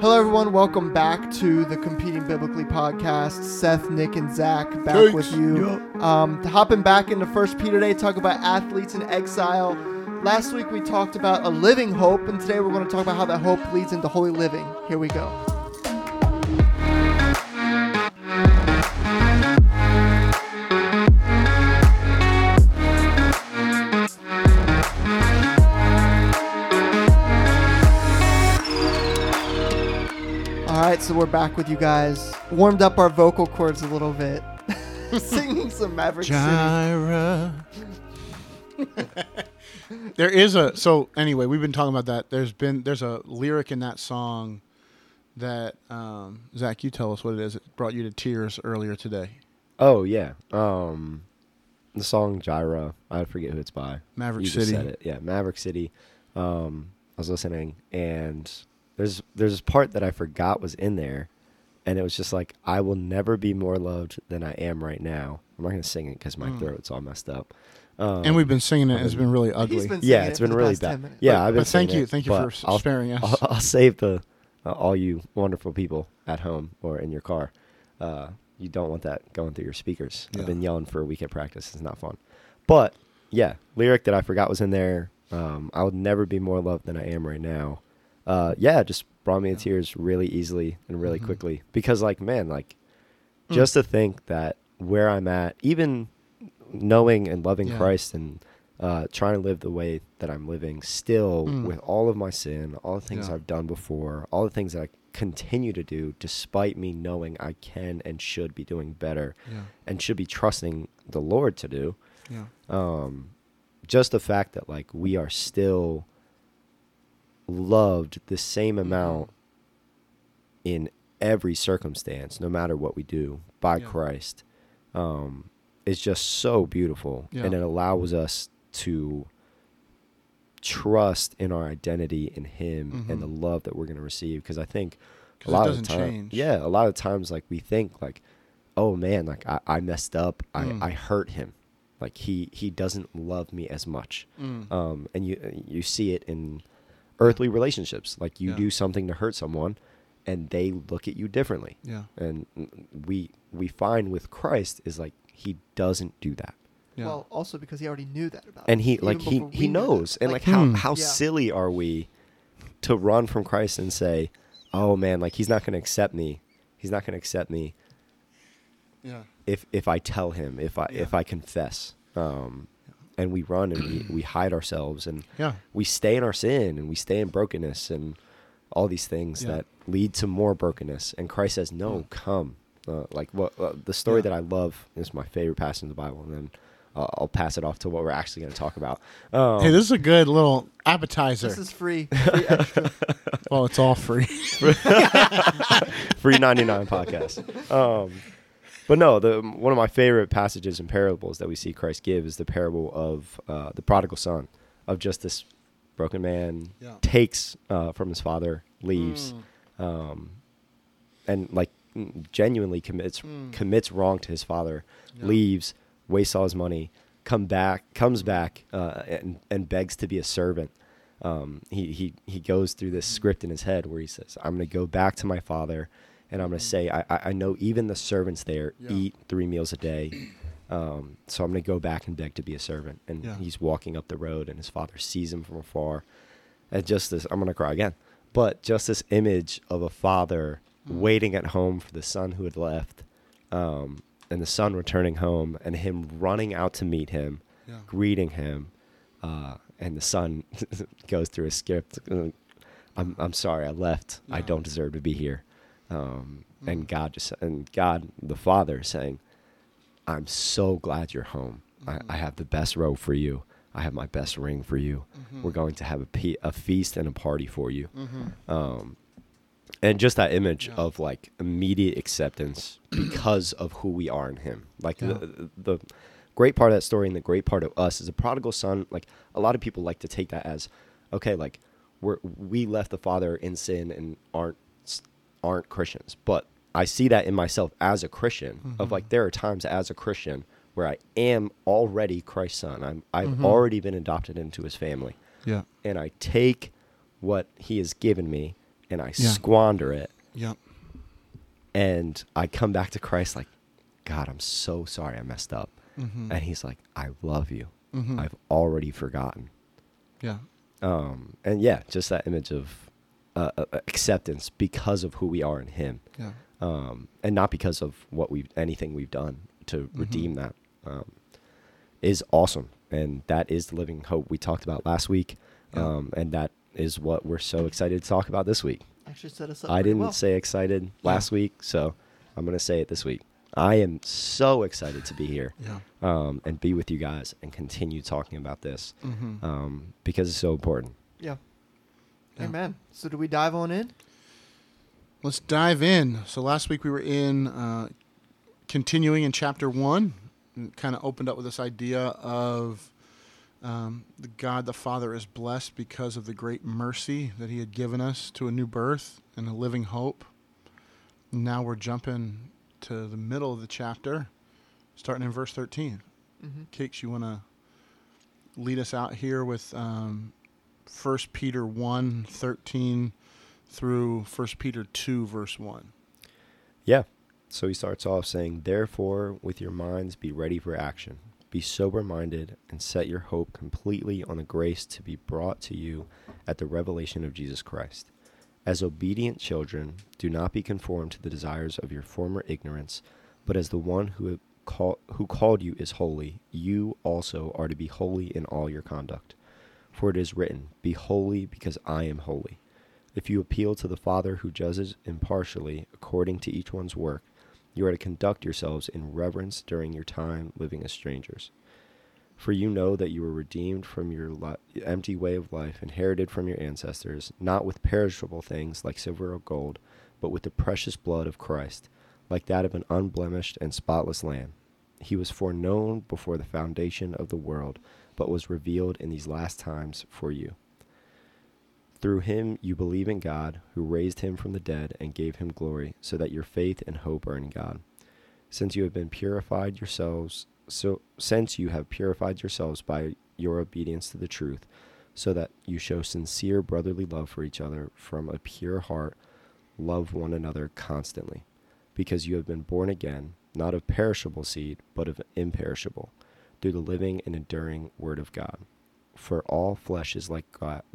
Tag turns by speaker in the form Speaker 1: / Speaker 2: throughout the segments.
Speaker 1: Hello, everyone. Welcome back to the Competing Biblically podcast. Seth, Nick, and Zach back
Speaker 2: Thanks.
Speaker 1: with you. Um, hopping back into First Peter today, talk about athletes in exile. Last week we talked about a living hope, and today we're going to talk about how that hope leads into holy living. Here we go. Right, so we're back with you guys. Warmed up our vocal cords a little bit, singing some Maverick City.
Speaker 2: Jireh. there is a so anyway, we've been talking about that. There's been there's a lyric in that song that um, Zach, you tell us what it is. It brought you to tears earlier today.
Speaker 3: Oh yeah. Um the song Jireh, I forget who it's by.
Speaker 2: Maverick
Speaker 3: you
Speaker 2: City.
Speaker 3: Just said it. Yeah, Maverick City. Um I was listening and there's there's this part that I forgot was in there and it was just like I will never be more loved than I am right now. I'm not going to sing it cuz my
Speaker 2: Mm.
Speaker 3: throat's all messed up. Um,
Speaker 2: and we've been singing it. It's been really ugly.
Speaker 1: He's been
Speaker 3: yeah, it's
Speaker 1: it for
Speaker 3: been really bad. Yeah,
Speaker 2: But-
Speaker 3: I've been
Speaker 2: but thank you,
Speaker 3: it,
Speaker 2: thank you for
Speaker 3: I'll-
Speaker 2: sparing us.
Speaker 3: I'll, I'll save the uh, all you wonderful people at home or in your car. Uh, you don't want that going through your speakers.
Speaker 2: Yeah.
Speaker 3: I've been yelling for a week at practice. It's not fun. But yeah, lyric that I forgot was in there. Um, I would never be more loved than I am right now. Uh, yeah, just brought me to tears really easily and really
Speaker 2: Mhm.
Speaker 3: quickly because, like, man, like,
Speaker 2: Mm.
Speaker 3: just to think that where I'm at, even knowing and loving
Speaker 2: Yeah.
Speaker 3: Christ and uh, trying to live the way that I'm living, still
Speaker 2: Mm.
Speaker 3: with all of my sin, all the things
Speaker 2: Yeah.
Speaker 3: I've done before, all the things that I continue to do, despite me knowing I can and should be doing better
Speaker 2: yeah,
Speaker 3: and should be trusting the Lord to do.
Speaker 2: yeah,
Speaker 3: Um, just the fact that like we are still loved the same
Speaker 2: Mhm.
Speaker 3: amount in every circumstance, no matter what we do, by
Speaker 2: Yeah.
Speaker 3: Christ, um, is just so beautiful,
Speaker 2: Yeah.
Speaker 3: and it allows us to trust in our identity in Him and the
Speaker 2: Mhm.
Speaker 3: love that we're going to receive. Because I think a lot
Speaker 2: doesn't
Speaker 3: of
Speaker 2: times,
Speaker 3: yeah, a lot of times, like we think like, oh man, like I, I messed up,
Speaker 2: Mm.
Speaker 3: I, I hurt him, like he he doesn't love me as much
Speaker 2: Mm.
Speaker 3: um, and you you see it in earthly relationships. Like you
Speaker 2: Yeah.
Speaker 3: do something to hurt someone, and they look at you differently.
Speaker 2: yeah,
Speaker 3: And we we find with Christ is like he doesn't do that,
Speaker 2: yeah.
Speaker 1: Well, also because he already knew that about
Speaker 3: and he
Speaker 1: even
Speaker 3: like he he knows. And like,
Speaker 1: Like,
Speaker 3: how
Speaker 2: Hmm.
Speaker 3: how
Speaker 1: Yeah.
Speaker 3: silly are we to run from Christ and say, oh man, like he's not going to accept me. He's not going to accept me
Speaker 2: yeah,
Speaker 3: if if I tell him if I
Speaker 2: Yeah.
Speaker 3: if I confess. Um, and we run and we, we hide ourselves and
Speaker 2: yeah,
Speaker 3: we stay in our sin and we stay in brokenness and all these things
Speaker 2: Yeah.
Speaker 3: that lead to more brokenness. And Christ says, "No,
Speaker 2: Mm.
Speaker 3: come." Uh, like what uh, the story
Speaker 2: Yeah.
Speaker 3: that I love is my favorite passage in the Bible, and then uh, I'll pass it off to what we're actually going to talk about. Um,
Speaker 2: hey, this is a good little appetizer.
Speaker 1: This is free. free extra.
Speaker 2: well, it's all free.
Speaker 3: free 99 podcast. Um, but no, the one of my favorite passages and parables that we see Christ give is the parable of uh, the prodigal son, of just this broken man
Speaker 2: Yeah.
Speaker 3: takes uh, from his father, leaves,
Speaker 2: Mm.
Speaker 3: um, and like mm, genuinely commits
Speaker 2: Mm.
Speaker 3: commits wrong to his father,
Speaker 2: Yeah.
Speaker 3: leaves, wastes all his money, come back, comes back, uh, and and begs to be a servant. Um, he he he goes through this script in his head where he says, "I'm going to go back to my father, and I'm going to say, I I know even the servants there
Speaker 2: Yeah.
Speaker 3: eat three meals a day." Um, so I'm going to go back and beg to be a servant. And
Speaker 2: Yeah.
Speaker 3: he's walking up the road, and his father sees him from afar. And just this, I'm going to cry again. But just this image of a father
Speaker 2: Mm.
Speaker 3: waiting at home for the son who had left, um, and the son returning home, and him running out to meet him,
Speaker 2: Yeah.
Speaker 3: greeting him, uh, and the son goes through a script. uh, I'm I'm sorry, I left. I don't deserve to be here. Um,
Speaker 2: Mm.
Speaker 3: And God just and God the Father saying, I'm so glad you're home.
Speaker 2: Mhm.
Speaker 3: I, I have the best robe for you. I have my best ring for you.
Speaker 2: Mhm.
Speaker 3: We're going to have a, pe- a feast and a party for you.
Speaker 2: Mhm.
Speaker 3: Um, and just that image
Speaker 2: Yeah.
Speaker 3: of like immediate acceptance because of who we are in Him. Like
Speaker 2: Yeah.
Speaker 3: the, the great part of that story and the great part of us is a prodigal son. Like a lot of people like to take that as, okay, like we're we left the Father in sin and aren't aren't Christians. But I see that in myself as a Christian. Of
Speaker 2: Mhm.
Speaker 3: like there are times as a Christian where I am already Christ's son. I'm I've
Speaker 2: Mhm.
Speaker 3: already been adopted into His family
Speaker 2: Yeah.
Speaker 3: and I take what he has given me and I
Speaker 2: Yeah.
Speaker 3: squander it
Speaker 2: Yep.
Speaker 3: and I come back to Christ like, God, I'm so sorry I messed up.
Speaker 2: Mm-hmm.
Speaker 3: And he's like, I love you.
Speaker 2: Mhm.
Speaker 3: I've already forgotten.
Speaker 2: Yeah.
Speaker 3: Um, and yeah, just that image of uh, uh, acceptance because of who we are in Him,
Speaker 2: Yeah.
Speaker 3: um, and not because of what we've anything we've done to
Speaker 2: Mm-hmm.
Speaker 3: redeem that, um, is awesome. And that is the living hope we talked about last week,
Speaker 2: Yeah.
Speaker 3: um, and that is what we're so excited to talk about this week.
Speaker 1: Actually set us up.
Speaker 3: I didn't
Speaker 1: well.
Speaker 3: say excited last week, so I'm gonna say it this week. I am so excited to be here
Speaker 2: Yeah.
Speaker 3: um, and be with you guys and continue talking about this
Speaker 2: Mm-hmm.
Speaker 3: um, because it's so important.
Speaker 1: Yeah. Amen. So do we dive on in?
Speaker 2: Let's dive in. So last week we were in uh, continuing in chapter one, and kind of opened up with this idea of um, the God the Father is blessed because of the great mercy that He had given us to a new birth and a living hope. Now we're jumping to the middle of the chapter, starting in verse 13.
Speaker 1: Mm-hmm.
Speaker 2: Cakes, you want to lead us out here with um, 1 Peter 1 13 through 1 Peter 2, verse 1.
Speaker 3: Yeah. So he starts off saying, Therefore, with your minds be ready for action. Be sober minded and set your hope completely on the grace to be brought to you at the revelation of Jesus Christ. As obedient children, do not be conformed to the desires of your former ignorance, but as the one who, call, who called you is holy, you also are to be holy in all your conduct. For it is written, Be holy because I am holy. If you appeal to the Father who judges impartially according to each one's work, you are to conduct yourselves in reverence during your time living as strangers. For you know that you were redeemed from your li- empty way of life, inherited from your ancestors, not with perishable things like silver or gold, but with the precious blood of Christ, like that of an unblemished and spotless lamb. He was foreknown before the foundation of the world, but was revealed in these last times for you. Through him you believe in God, who raised him from the dead and gave him glory, so that your faith and hope are in God. Since you have been purified yourselves, so since you have purified yourselves by your obedience to the truth, so that you show sincere brotherly love for each other from a pure heart, love one another constantly, because you have been born again, not of perishable seed, but of imperishable, through the living and enduring word of God. For all flesh is like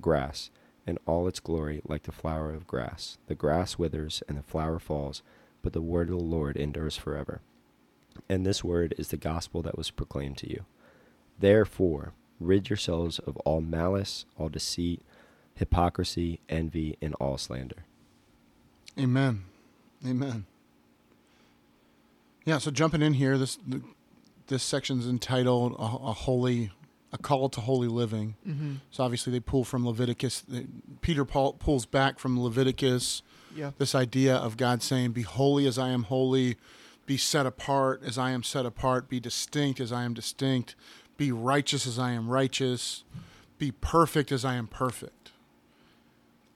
Speaker 3: grass, and all its glory like the flower of grass. The grass withers and the flower falls, but the word of the Lord endures forever. And this word is the gospel that was proclaimed to you. Therefore, rid yourselves of all malice, all deceit, hypocrisy, envy, and all slander.
Speaker 2: Amen. Amen. Yeah, so jumping in here, this this section's entitled a, a holy a call to holy living.
Speaker 1: Mm-hmm.
Speaker 2: So obviously they pull from Leviticus. Peter Paul pulls back from Leviticus
Speaker 1: Yeah.
Speaker 2: this idea of God saying, "Be holy as I am holy, be set apart as I am set apart, be distinct as I am distinct, be righteous as I am righteous, be perfect as I am perfect."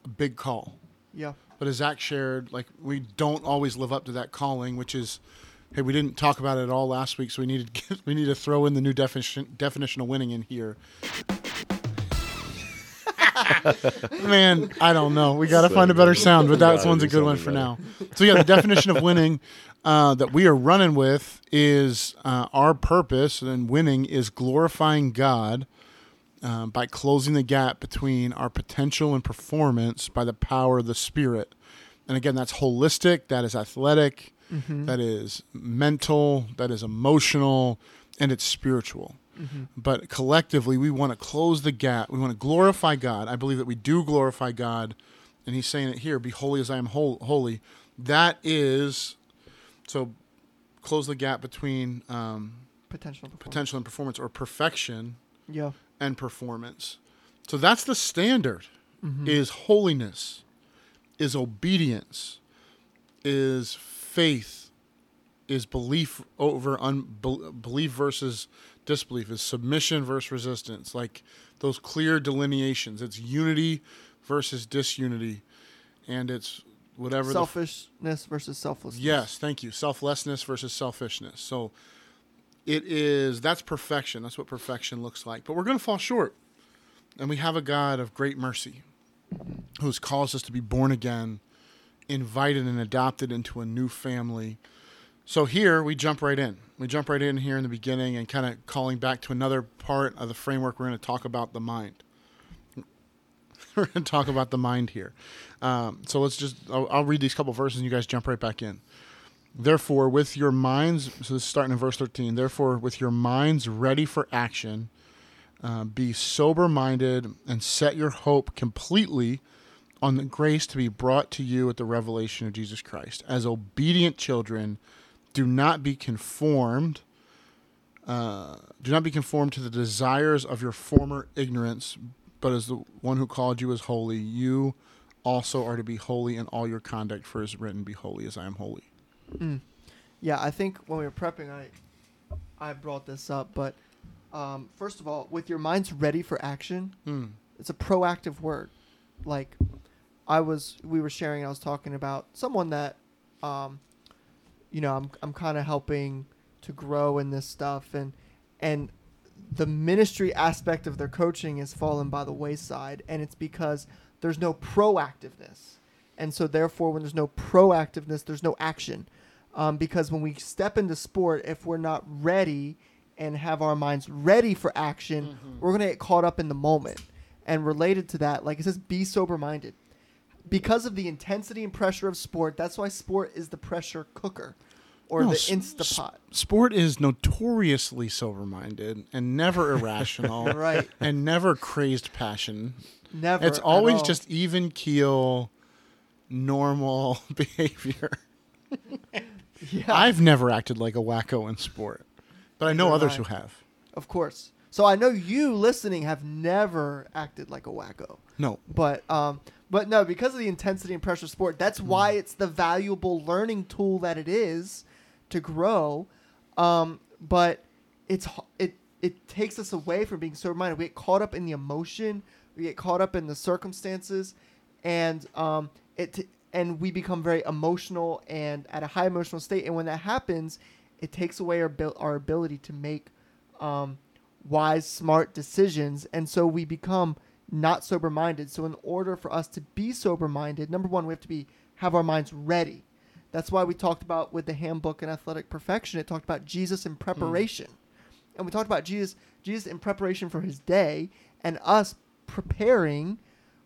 Speaker 2: A big call.
Speaker 1: Yeah.
Speaker 2: But as Zach shared, like we don't always live up to that calling, which is, hey, we didn't talk about it at all last week, so we need to we need to throw in the new definition definition of winning in here. Man, I don't know. We got to find a better sound, but that one's a good one for now. So yeah, the definition of winning uh, that we are running with is uh, our purpose, and winning is glorifying God uh, by closing the gap between our potential and performance by the power of the Spirit. And again, that's holistic, that is athletic,
Speaker 1: Mm-hmm.
Speaker 2: that is mental, that is emotional, and it's spiritual.
Speaker 1: Mm-hmm.
Speaker 2: But collectively, we want to close the gap. We want to glorify God. I believe that we do glorify God. And he's saying it here be holy as I am hol- holy. That is, so close the gap between um,
Speaker 1: Potential.
Speaker 2: potential and performance or perfection
Speaker 1: Yeah.
Speaker 2: and performance. So that's the standard
Speaker 1: Mm-hmm.
Speaker 2: is holiness, is obedience, is faith, is belief over unbelief versus disbelief, is submission versus resistance. Like those clear delineations. It's unity versus disunity, and it's whatever
Speaker 1: Selfishness versus selflessness.
Speaker 2: Yes, thank you. Selflessness versus selfishness. So it is that's perfection. That's what perfection looks like. But we're going to fall short. And we have a God of great mercy. who's caused us to be born again, invited and adopted into a new family. So here we jump right in. We jump right in here in the beginning and kind of calling back to another part of the framework. We're going to talk about the mind. we're going to talk about the mind here. Um, so let's just, I'll, I'll read these couple verses and you guys jump right back in. Therefore, with your minds, so this is starting in verse 13, therefore, with your minds ready for action, uh, be sober minded and set your hope completely on the grace to be brought to you at the revelation of Jesus Christ. As obedient children, do not be conformed. Uh, do not be conformed to the desires of your former ignorance, but as the one who called you is holy, you also are to be holy in all your conduct. For it is written, "Be holy, as I am holy."
Speaker 1: Mm. Yeah, I think when we were prepping, I I brought this up, but um, first of all, with your minds ready for action,
Speaker 2: Mm.
Speaker 1: it's a proactive word. Like I was, we were sharing. I was talking about someone that, um, you know, I'm I'm kind of helping to grow in this stuff, and and the ministry aspect of their coaching has fallen by the wayside, and it's because there's no proactiveness, and so therefore, when there's no proactiveness, there's no action, um, because when we step into sport, if we're not ready and have our minds ready for action, we're gonna get caught up in the moment. And related to that, like it says, be sober minded. Because of the intensity and pressure of sport, that's why sport is the pressure cooker or
Speaker 2: No,
Speaker 1: the
Speaker 2: s-
Speaker 1: Instapot.
Speaker 2: Sport is notoriously sober-minded and never irrational,
Speaker 1: Right.
Speaker 2: and never crazed passion.
Speaker 1: Never.
Speaker 2: It's always just even keel, normal behavior.
Speaker 1: yeah,
Speaker 2: I've never acted like a wacko in sport, but I know others who have.
Speaker 1: of course. So I know you listening have never acted like a wacko.
Speaker 2: No,
Speaker 1: But um but no, because of the intensity and pressure of sport, that's why it's the valuable learning tool that it is to grow. Um but it's it it takes us away from being sober minded. We get caught up in the emotion, we get caught up in the circumstances and um it and we become very emotional and at a high emotional state and when that happens, it takes away our our ability to make um wise, smart decisions. And so we become not sober minded. So in order for us to be sober minded, number one, we have to be have our minds ready. That's why we talked about with the handbook and athletic perfection, it talked about Jesus in preparation. And we talked about Jesus Jesus in preparation for his day and us preparing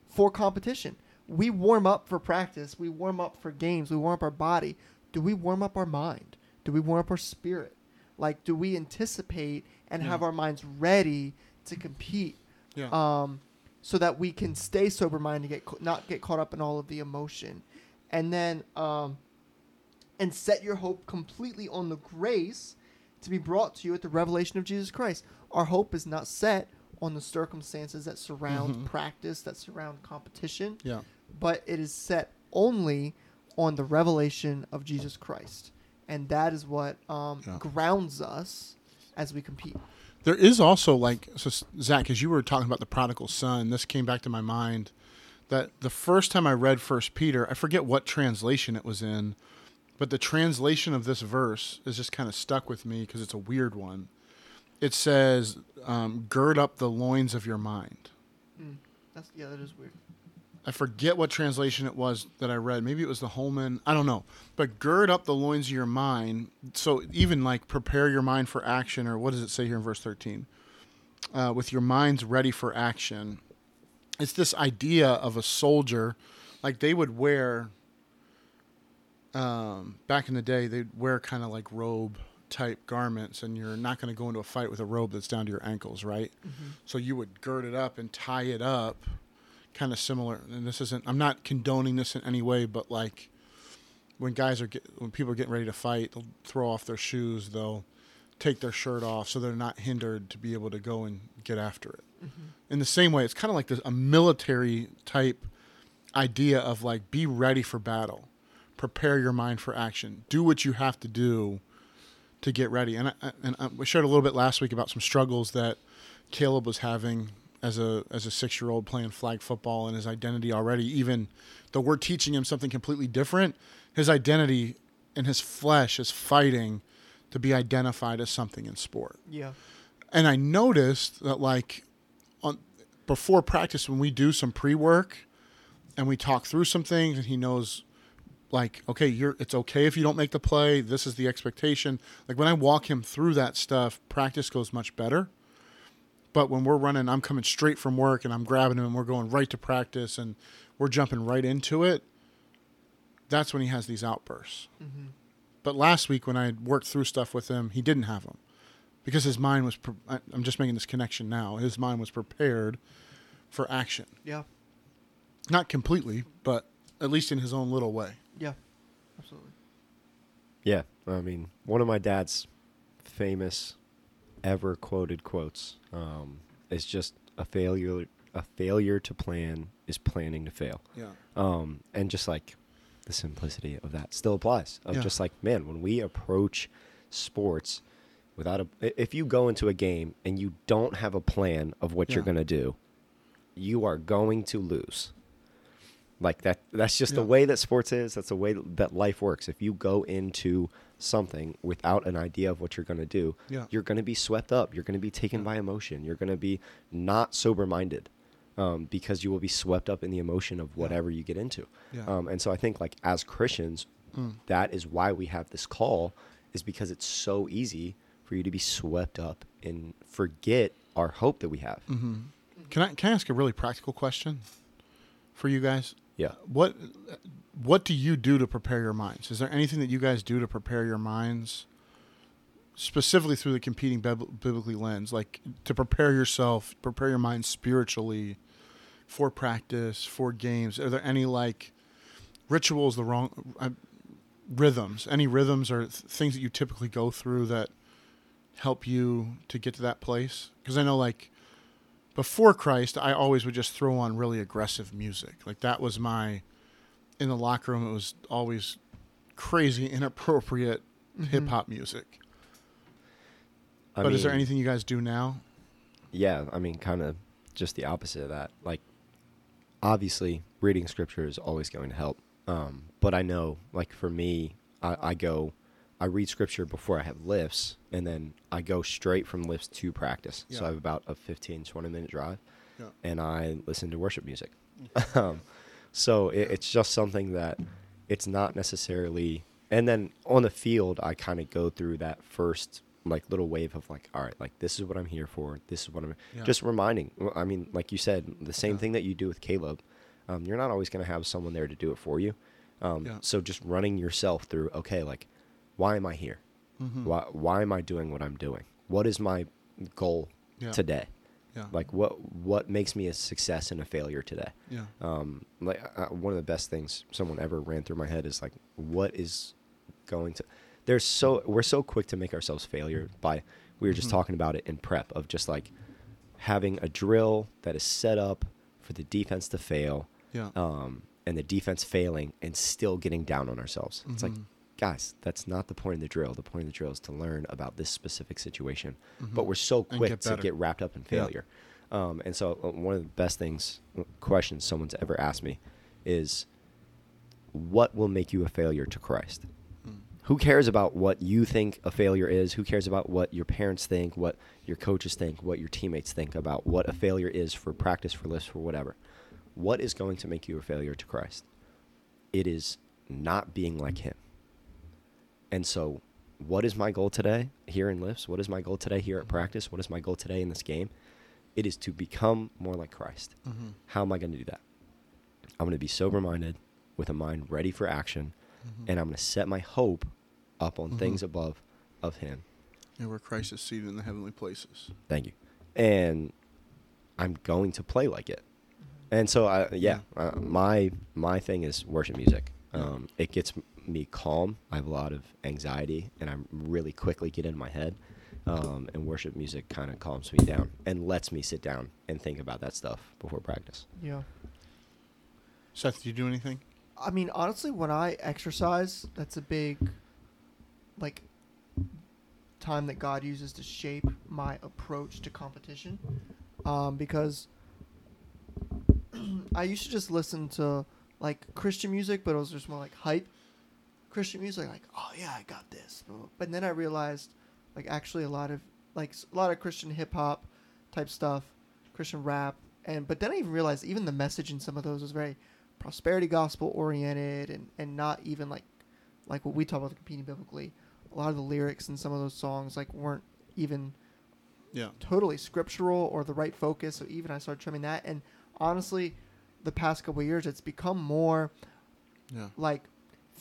Speaker 1: for competition. We warm up for practice, we warm up for games, we warm up our body. Do we warm up our mind? Do we warm up our spirit? Like, do we anticipate and have our minds ready to compete?
Speaker 2: yeah,
Speaker 1: Um, so that we can stay sober minded, get not get caught up in all of the emotion, and then um, and set your hope completely on the grace to be brought to you at the revelation of Jesus Christ. Our hope is not set on the circumstances that surround
Speaker 2: Mhm.
Speaker 1: practice, that surround competition,
Speaker 2: yeah.
Speaker 1: but it is set only on the revelation of Jesus Christ. And that is what um,
Speaker 2: Yeah.
Speaker 1: grounds us as we compete.
Speaker 2: There is also like so Zach, as you were talking about the prodigal son, this came back to my mind that the first time I read First Peter, I forget what translation it was in, but the translation of this verse is just kind of stuck with me because it's a weird one. It says, um, "Gird up the loins of your mind."
Speaker 1: That's yeah, that is weird.
Speaker 2: I forget what translation it was that I read. Maybe it was the Holman. I don't know. But gird up the loins of your mind. So even like prepare your mind for action, or what does it say here in verse 13? Uh, with your minds ready for action. It's this idea of a soldier, like they would wear. Um, back in the day, they'd wear kind of like robe type garments, and you're not going to go into a fight with a robe that's down to your ankles, right? So you would gird it up and tie it up kind of similar and this isn't i'm not condoning this in any way but like when guys are get, when people are getting ready to fight they'll throw off their shoes they'll take their shirt off so they're not hindered to be able to go and get after it. Mm-hmm. In the same way it's kind of like this a military type idea of like be ready for battle. Prepare your mind for action. Do what you have to do to get ready. And I, and I, we shared a little bit last week about some struggles that Caleb was having as a as a six year old playing flag football and his identity already even though we're teaching him something completely different his identity and his flesh is fighting to be identified as something in sport
Speaker 1: Yeah.
Speaker 2: and I noticed that like on before practice when we do some pre work, and we talk through some things, and he knows, like, okay, you're it's okay if you don't make the play. This is the expectation. Like when I walk him through that stuff, practice goes much better. But when we're running, I'm coming straight from work and I'm grabbing him and we're going right to practice and we're jumping right into it. That's when he has these outbursts.
Speaker 1: Mm-hmm.
Speaker 2: But last week when I worked through stuff with him, he didn't have them because his mind was. Pre- I- I'm just making this connection now. His mind was prepared for action,
Speaker 1: Yeah.
Speaker 2: not completely, but at least in his own little way.
Speaker 1: Yeah. Absolutely.
Speaker 3: Yeah, I mean, one of my dad's famous, ever quoted quotes um, is just a failure. A failure to plan is planning to fail.
Speaker 2: Yeah.
Speaker 3: Um, and just like the simplicity of that still applies. Of
Speaker 2: Yeah.
Speaker 3: just like, man, when we approach sports without a, if you go into a game and you don't have a plan of what you're gonna do, you are going to lose. Like that. That's just the way that sports is. That's the way that life works. If you go into something without an idea of what you're gonna do,
Speaker 2: Yeah.
Speaker 3: you're gonna be swept up. You're gonna be taken by emotion. You're gonna be not sober minded. Um, because you will be swept up in the emotion of
Speaker 2: Yeah.
Speaker 3: whatever you get into.
Speaker 2: Yeah.
Speaker 3: Um, and so I think like as Christians,
Speaker 2: Mm.
Speaker 3: that is why we have this call, is because it's so easy for you to be swept up and forget our hope that we have.
Speaker 2: hmm Can I can I ask a really practical question for you guys?
Speaker 3: Yeah.
Speaker 2: What what do you do to prepare your minds? Is there anything that you guys do to prepare your minds, specifically through the competing biblically lens, like to prepare yourself, prepare your mind spiritually for practice, for games? Are there any like rituals, the wrong uh, rhythms? Any rhythms or th- things that you typically go through that help you to get to that place? Because I know like before Christ, I always would just throw on really aggressive music. Like that was my in the locker room. It was always crazy, inappropriate
Speaker 1: Mhm.
Speaker 2: hip hop music.
Speaker 3: I
Speaker 2: but is there anything you guys do now?
Speaker 3: Yeah, I mean, kind of just the opposite of that. Like, obviously, reading scripture is always going to help. Um, but I know, like for me, I, I go, I read scripture before I have lifts, and then I go straight from lifts to practice. So I have about a 15, 20 minute drive,
Speaker 2: Yeah.
Speaker 3: and I listen to worship music. um, so it, it's just something that it's not necessarily. And then on the field, I kind of go through that first like little wave of like, all right, like this is what I'm here for. This is what I'm
Speaker 2: Yeah.
Speaker 3: just reminding. I mean, like you said, the same
Speaker 2: Yeah.
Speaker 3: thing that you do with Caleb. Um, you're not always going to have someone there to do it for you. Um,
Speaker 2: Yeah.
Speaker 3: So just running yourself through. Okay, like, why am I here?
Speaker 2: Mhm.
Speaker 3: Why why am I doing what I'm doing? What is my goal
Speaker 2: Yeah.
Speaker 3: today?
Speaker 2: Yeah.
Speaker 3: Like what what makes me a success and a failure today?
Speaker 2: yeah.
Speaker 3: Um, like uh, one of the best things someone ever ran through my head is like, what is going to? There's so we're so quick to make ourselves failure by we were just
Speaker 2: Mhm.
Speaker 3: talking about it in prep of just like having a drill that is set up for the defense to fail,
Speaker 2: Yeah.
Speaker 3: um, and the defense failing and still getting down on ourselves. It's like,
Speaker 2: Mhm.
Speaker 3: Guys, that's not the point of the drill. The point of the drill is to learn about this specific situation. But
Speaker 2: Mhm.
Speaker 3: we're so quick
Speaker 2: get
Speaker 3: to
Speaker 2: better.
Speaker 3: get wrapped up in
Speaker 2: Yeah.
Speaker 3: failure. Um, and so uh, one of the best things, uh, questions someone's ever asked me is, what will make you a failure to Christ?
Speaker 2: Mm.
Speaker 3: Who cares about what you think a failure is? Who cares about what your parents think, what your coaches think, what your teammates think about what a failure is for practice, for lifts, for whatever? What is going to make you a failure to Christ? It is not being like Him. And so, what is my goal today here in lifts? What is my goal today here at practice? What is my goal today in this game? It is to become more like Christ.
Speaker 2: Mhm.
Speaker 3: How am I going to do that? I'm going to be sober minded with a mind ready for action,
Speaker 2: Mhm.
Speaker 3: and I'm going to set my hope up on
Speaker 2: Mhm.
Speaker 3: things above of Him.
Speaker 2: And where Christ is seated in the heavenly places.
Speaker 3: Thank you. And I'm going to play like it. And so, I, yeah, uh, my my thing is worship music. Um, it gets me calm. I have a lot of anxiety, and I really quickly get in my head. Um, and worship music kind of calms me down and lets me sit down and think about that stuff before practice.
Speaker 1: Yeah.
Speaker 2: Seth, do you do anything?
Speaker 1: I mean, honestly, when I exercise, that's a big, like, time that God uses to shape my approach to competition. Um, because I used to just listen to like Christian music, but it was just more like hype Christian music. Like, oh yeah, I got this. But then I realized, like, actually a lot of like a lot of Christian hip hop type stuff, Christian rap, and but then I even realized even the message in some of those was very prosperity gospel oriented and and not even like like what we talk about competing biblically. A lot of the lyrics in some of those songs like weren't even
Speaker 2: Yeah.
Speaker 1: totally scriptural or the right focus. So even I started trimming that. And honestly, the past couple of years, it's become more
Speaker 2: Yeah.
Speaker 1: like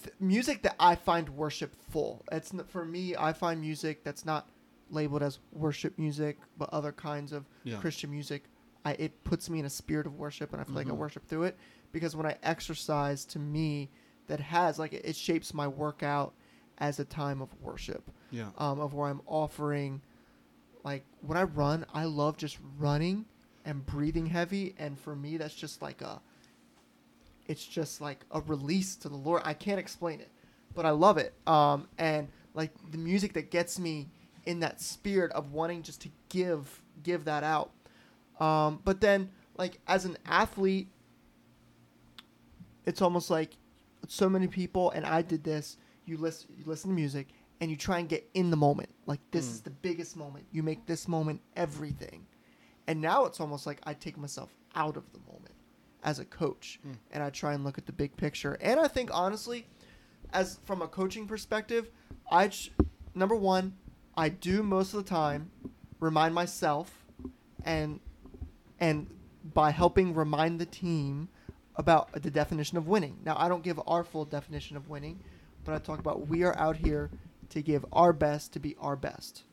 Speaker 1: th- music that I find worshipful. It's n- for me. I find music that's not labeled as worship music, but other kinds of
Speaker 2: Yeah.
Speaker 1: Christian music. I, it puts me in a spirit of worship, and I feel like I
Speaker 2: Mhm.
Speaker 1: worship through it because when I exercise, to me, that has like it, it shapes my workout as a time of worship
Speaker 2: Yeah.
Speaker 1: um, of where I'm offering, like when I run, I love just running and breathing heavy, and for me, that's just like a, it's just like a release to the Lord. I can't explain it, but I love it. Um, and like the music that gets me in that spirit of wanting just to give, give that out. Um, but then like as an athlete, it's almost like so many people, and I did this. You listen, you listen to music, and you try and get in the moment. Like this
Speaker 2: Mm.
Speaker 1: is the biggest moment. You make this moment everything. And now it's almost like I take myself out of the moment as a coach,
Speaker 2: Mm.
Speaker 1: and I try and look at the big picture. And I think honestly, as from a coaching perspective, I ch- number one, I do most of the time remind myself, and and by helping remind the team about the definition of winning. Now, I don't give our full definition of winning, but I talk about we are out here to give our best to be our best.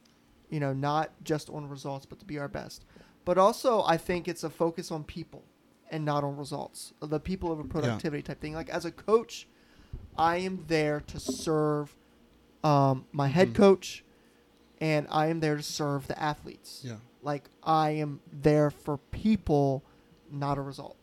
Speaker 1: You know, not just on results, but to be our best. But also, I think it's a focus on people and not on results. The people over productivity type thing. Like as a coach, I am there to serve um, my head
Speaker 2: Mhm.
Speaker 1: coach, and I am there to serve the athletes
Speaker 2: Yeah.
Speaker 1: like I am there for people, not a result,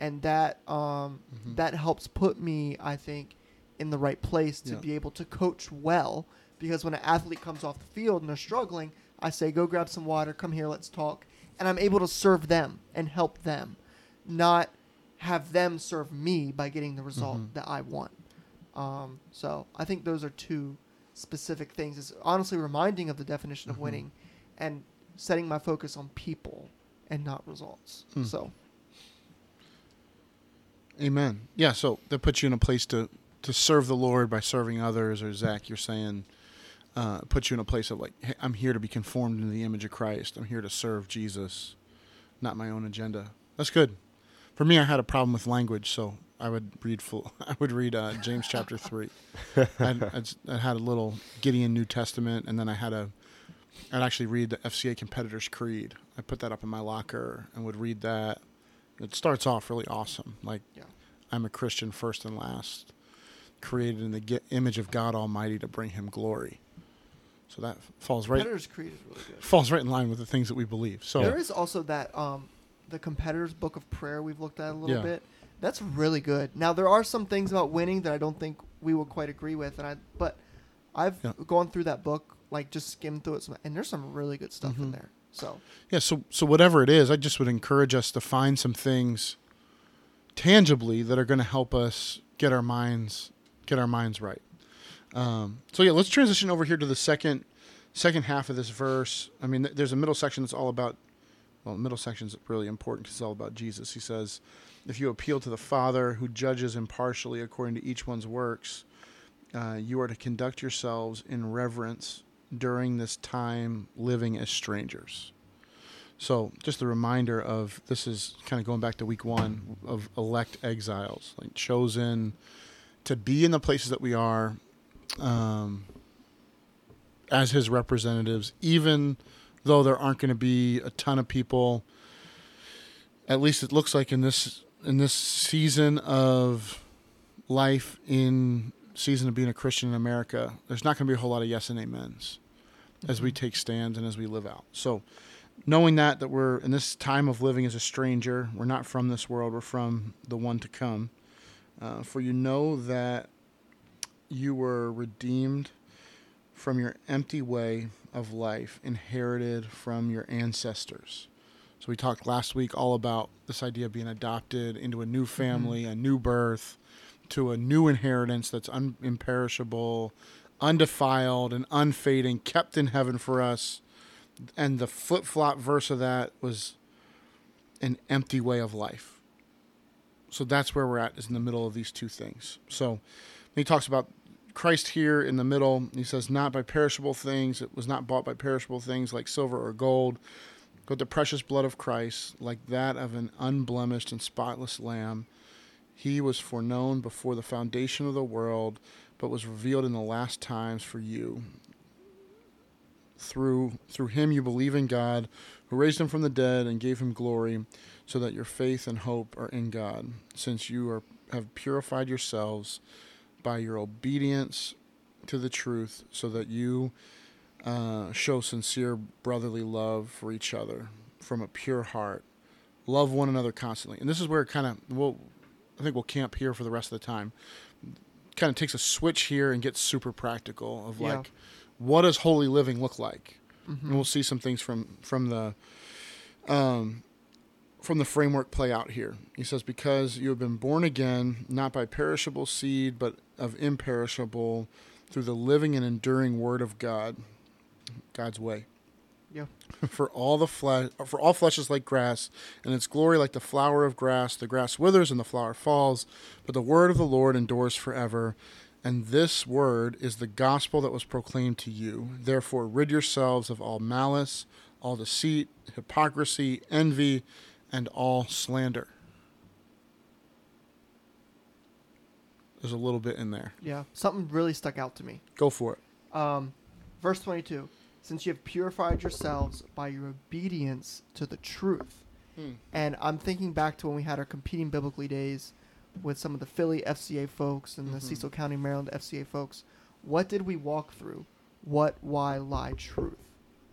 Speaker 1: and that um,
Speaker 2: Mhm.
Speaker 1: that helps put me, I think, in the right place to
Speaker 2: Yeah.
Speaker 1: be able to coach well. Because when an athlete comes off the field and they're struggling, I say, "Go grab some water. Come here. Let's talk." And I'm able to serve them and help them, not have them serve me by getting the result
Speaker 2: Mhm.
Speaker 1: that I want. Um, so I think those are two specific things. Is honestly reminding of the definition of
Speaker 2: Mhm.
Speaker 1: winning, and setting my focus on people and not results.
Speaker 2: Hmm.
Speaker 1: So
Speaker 2: Amen. Yeah, so that puts you in a place to to serve the Lord by serving others, or Zach, you're saying, uh, puts you in a place of like, hey, I'm here to be conformed into the image of Christ. I'm here to serve Jesus, not my own agenda. That's good. For me, I had a problem with language, so I would read full. I would read uh, James chapter three. I'd, I'd, I had a little Gideon New Testament, and then I had a. I'd actually read the FCA Competitors Creed. I put that up in my locker and would read that. It starts off really awesome, like
Speaker 1: yeah,
Speaker 2: I'm a Christian first and last, created in the ge- image of God Almighty to bring Him glory. So that falls right
Speaker 1: competitors creed is really good.
Speaker 2: falls right in line with the things that we believe. So
Speaker 1: There is also that um, the competitors book of prayer we've looked at a little
Speaker 2: Yeah.
Speaker 1: bit. That's really good. Now there are some things about winning that I don't think we would quite agree with, and I but I've
Speaker 2: Yeah.
Speaker 1: gone through that book like just skimmed through it, some, and there's some really good stuff in
Speaker 2: Mhm.
Speaker 1: there. So
Speaker 2: yeah, so so whatever it is, I just would encourage us to find some things tangibly that are going to help us get our minds get our minds right. Um, so yeah, let's transition over here to the second second half of this verse. I mean, th- there's a middle section that's all about. Well, the middle section is really important because it's all about Jesus. He says, "If you appeal to the Father, who judges impartially according to each one's works, uh, you are to conduct yourselves in reverence during this time, living as strangers." So, just a reminder of this is kind of going back to week one of elect exiles, like chosen to be in the places that we are um, as his representatives, even though there aren't going to be a ton of people. At least it looks like in this in this season of life, in season of being a Christian in America, there's not going to be a whole lot of yes and amens as we take stands and as we live out. So, knowing that that we're in this time of living as a stranger, we're not from this world, we're from the one to come. Uh, for you know that you were redeemed from your empty way of life, inherited from your ancestors. So we talked last week all about this idea of being adopted into a new mm-hmm. family, a new birth, to a new inheritance that's un- imperishable, undefiled, and unfading, kept in heaven for us. And the flip flop verse of that was an empty way of life. so that's where we're at is in the middle of these two things. So he talks about Christ here in the middle. He says, not by perishable things. It was not bought by perishable things like silver or gold, but the precious blood of Christ, like that of an unblemished and spotless lamb. He was foreknown before the foundation of the world, but was revealed in the last times for you. Through through him you believe in God, who raised him from the dead and gave him glory, so that your faith and hope are in God, since you are have purified yourselves by your obedience to the truth, so that you uh, show sincere brotherly love for each other from a pure heart. Love one another constantly, and this is where it kind of we'll, I think we'll camp here for the rest of the time. Kind of takes a switch here and gets super practical of
Speaker 1: Yeah.
Speaker 2: like, what does holy living look like?
Speaker 1: Mhm.
Speaker 2: And we'll see some things from from the um, from the framework play out here. He says, "Because you have been born again, not by perishable seed, but of imperishable, through the living and enduring Word of God, God's way."
Speaker 1: Yeah.
Speaker 2: for all the flesh, for all flesh is like grass, and its glory like the flower of grass. The grass withers and the flower falls, but the word of the Lord endures forever. And this word is the gospel that was proclaimed to you. Therefore, rid yourselves of all malice, all deceit, hypocrisy, envy, and all slander. There's a little bit in there.
Speaker 1: Yeah. Something really stuck out to me.
Speaker 2: Go for it.
Speaker 1: Um, verse 22 Since you have purified yourselves by your obedience to the truth.
Speaker 2: Hmm.
Speaker 1: And I'm thinking back to when we had our competing biblically days with some of the Philly FCA folks and the
Speaker 2: Mhm.
Speaker 1: Cecil County, Maryland FCA folks. What did we walk through? What, why, lie, truth.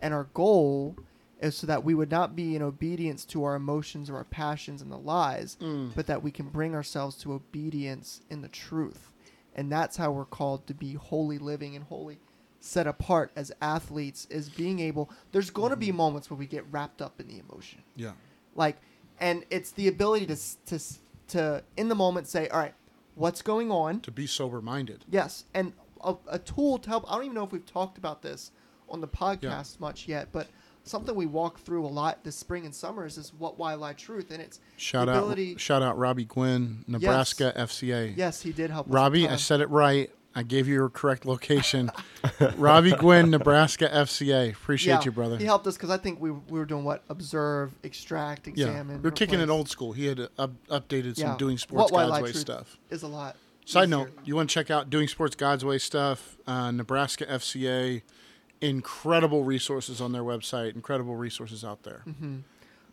Speaker 1: And our goal is so that we would not be in obedience to our emotions or our passions and the lies,
Speaker 2: Mm.
Speaker 1: but that we can bring ourselves to obedience in the truth. And that's how we're called to be holy living and holy set apart as athletes is being able there's going to be moments where we get wrapped up in the emotion.
Speaker 2: Yeah.
Speaker 1: Like and it's the ability to to to in the moment say, "All right, what's going on?"
Speaker 2: To be sober minded.
Speaker 1: Yes, and a, a tool to help. I don't even know if we've talked about this on the podcast much yet, but something we walk through a lot this spring and summer is this what why lie truth and it's
Speaker 2: Shout out, shout out, Robbie Gwynn, Nebraska FCA.
Speaker 1: yes he did help us
Speaker 2: Robbie, I said it right. I gave you your correct location. Robbie Gwynn, Nebraska FCA. Appreciate
Speaker 1: Yeah,
Speaker 2: you, brother.
Speaker 1: He helped us because I think we, we were doing what observe, extract, examine yeah,
Speaker 2: we're kicking it old school. He had up, updated some
Speaker 1: Yeah.
Speaker 2: doing sports
Speaker 1: What,
Speaker 2: God's way stuff.
Speaker 1: is a lot.
Speaker 2: Side
Speaker 1: easier.
Speaker 2: note: You want to check out doing sports God's way stuff? Uh, Nebraska FCA, incredible resources on their website. Incredible resources out there.
Speaker 1: Mhm.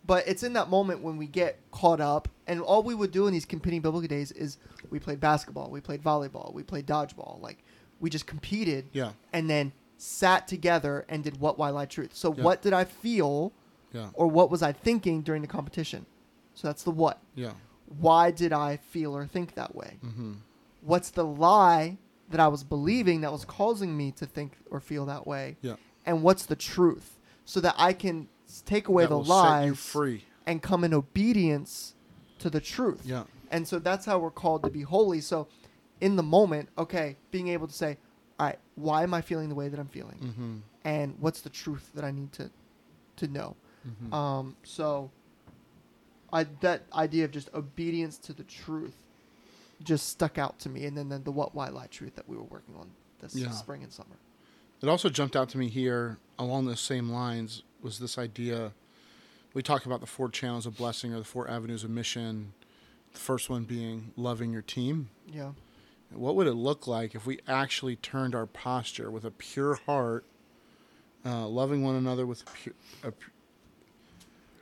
Speaker 1: But it's in that moment when we get caught up, and all we would do in these competing biblical days is we played basketball, we played volleyball, we played dodgeball. Like we just competed,
Speaker 2: Yeah,
Speaker 1: and then sat together and did what, why, lie, truth. So
Speaker 2: Yeah.
Speaker 1: what did I feel,
Speaker 2: yeah,
Speaker 1: or what was I thinking during the competition? So that's the what.
Speaker 2: yeah.
Speaker 1: Why did I feel or think that way?
Speaker 2: hmm
Speaker 1: What's the lie that I was believing that was causing me to think or feel that way?
Speaker 2: Yeah.
Speaker 1: And what's the truth? So that I can take away
Speaker 2: That
Speaker 1: the
Speaker 2: will set you
Speaker 1: lies and come in obedience to the truth.
Speaker 2: Yeah,
Speaker 1: And so that's how we're called to be holy. So in the moment, okay, being able to say, all right, why am I feeling the way that I'm feeling?
Speaker 2: hmm
Speaker 1: And what's the truth that I need to to know?
Speaker 2: hmm
Speaker 1: Um, so I that idea of just obedience to the truth just stuck out to me and then, then the what why lie truth that we were working on this
Speaker 2: Yeah.
Speaker 1: spring and summer.
Speaker 2: It also jumped out to me here along those same lines was this idea. We talk about the four channels of blessing or the four avenues of mission. The first one being loving your team.
Speaker 1: Yeah.
Speaker 2: What would it look like if we actually turned our posture with a pure heart, uh, loving one another with a pure, a, pu-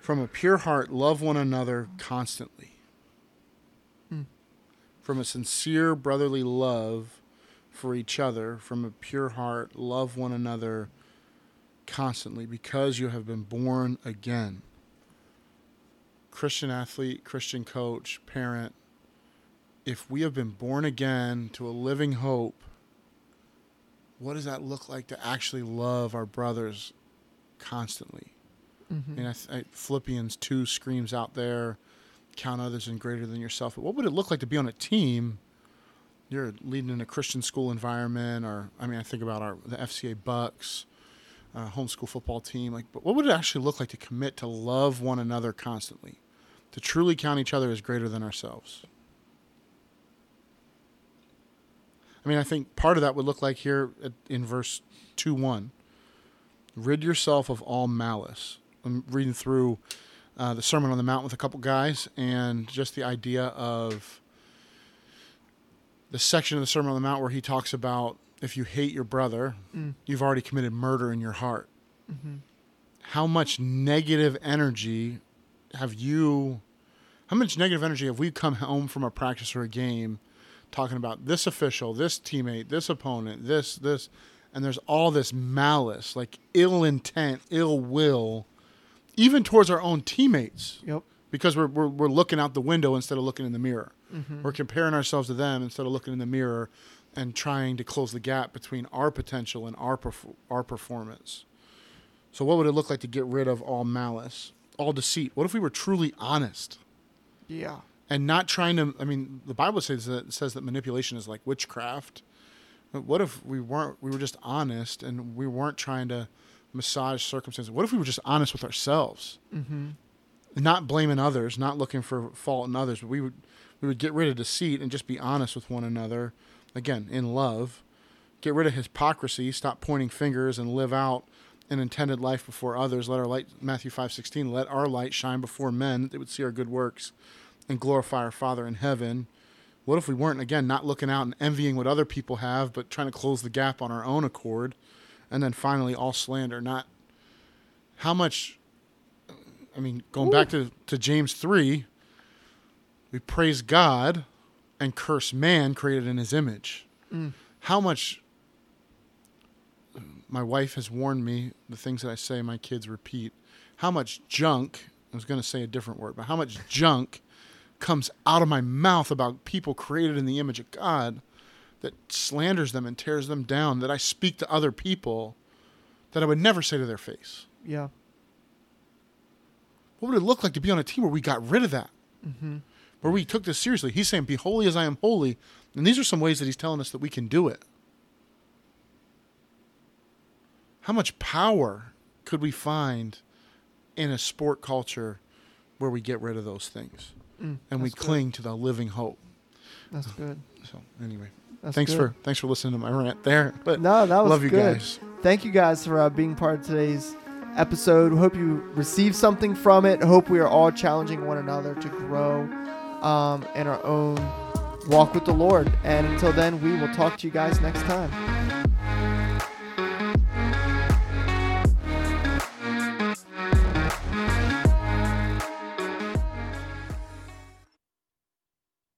Speaker 2: from a pure heart, love one another constantly. From a sincere brotherly love for each other, from a pure heart, love one another constantly because you have been born again. Christian athlete, Christian coach, parent, if we have been born again to a living hope, what does that look like to actually love our brothers constantly?
Speaker 1: Mm-hmm.
Speaker 2: And I th- I, Philippians 2 screams out there, count others and greater than yourself. But what would it look like to be on a team? You're leading in a Christian school environment, or I mean, I think about our the FCA Bucks, uh, homeschool football team. Like, but what would it actually look like to commit to love one another constantly, to truly count each other as greater than ourselves? I mean, I think part of that would look like here at, in verse two one. Rid yourself of all malice. I'm reading through uh, the Sermon on the Mount with a couple guys, and just the idea of the section of the Sermon on the Mount where he talks about if you hate your brother,
Speaker 1: Mm.
Speaker 2: you've already committed murder in your heart.
Speaker 1: Mhm.
Speaker 2: How much negative energy have you? How much negative energy have we come home from a practice or a game, talking about this official, this teammate, this opponent, this this, and there's all this malice, like ill intent, ill will, even towards our own teammates,
Speaker 1: Yep.
Speaker 2: because we're we're, we're looking out the window instead of looking in the mirror.
Speaker 1: Mm-hmm.
Speaker 2: We're comparing ourselves to them instead of looking in the mirror and trying to close the gap between our potential and our perf- our performance. So what would it look like to get rid of all malice, all deceit? What if we were truly honest
Speaker 1: Yeah.
Speaker 2: and not trying to I mean, the Bible says that says that manipulation is like witchcraft. But what if we weren't we were just honest and we weren't trying to massage circumstances? What if we were just honest with ourselves?
Speaker 1: Mm-hmm.
Speaker 2: not blaming others, not looking for fault in others, but we would we would get rid of deceit and just be honest with one another. Again, in love, get rid of hypocrisy, stop pointing fingers, and live out an intended life before others. Let our light, Matthew five sixteen, let our light shine before men that they would see our good works and glorify our Father in heaven. What if we weren't again not looking out and envying what other people have, but trying to close the gap on our own accord? And then finally, all slander, not how much I mean, going back to, to James 3, we praise God and curse man created in his image.
Speaker 1: Mm.
Speaker 2: How much my wife has warned me the things that I say my kids repeat. How much junk, I was going to say a different word, but how much junk comes out of my mouth about people created in the image of God that slanders them and tears them down, that I speak to other people that I would never say to their face.
Speaker 1: Yeah.
Speaker 2: What would it look like to be on a team where we got rid of that?
Speaker 1: Mm-hmm.
Speaker 2: Where we took this seriously? He's saying, Be holy as I am holy. And these are some ways that he's telling us that we can do it. How much power could we find in a sport culture where we get rid of those things
Speaker 1: Mm,
Speaker 2: and we
Speaker 1: that's good.
Speaker 2: cling to the living hope?
Speaker 1: That's good.
Speaker 2: So, anyway,
Speaker 1: That's
Speaker 2: thanks
Speaker 1: good.
Speaker 2: for thanks for listening to my rant there. But
Speaker 1: No, that was
Speaker 2: love you
Speaker 1: good.
Speaker 2: guys.
Speaker 1: Thank you guys for uh, being part of today's episode. Hope you received something from it. Hope we are all challenging one another to grow um, in our own walk with the Lord. And until then, we will talk to you guys next time.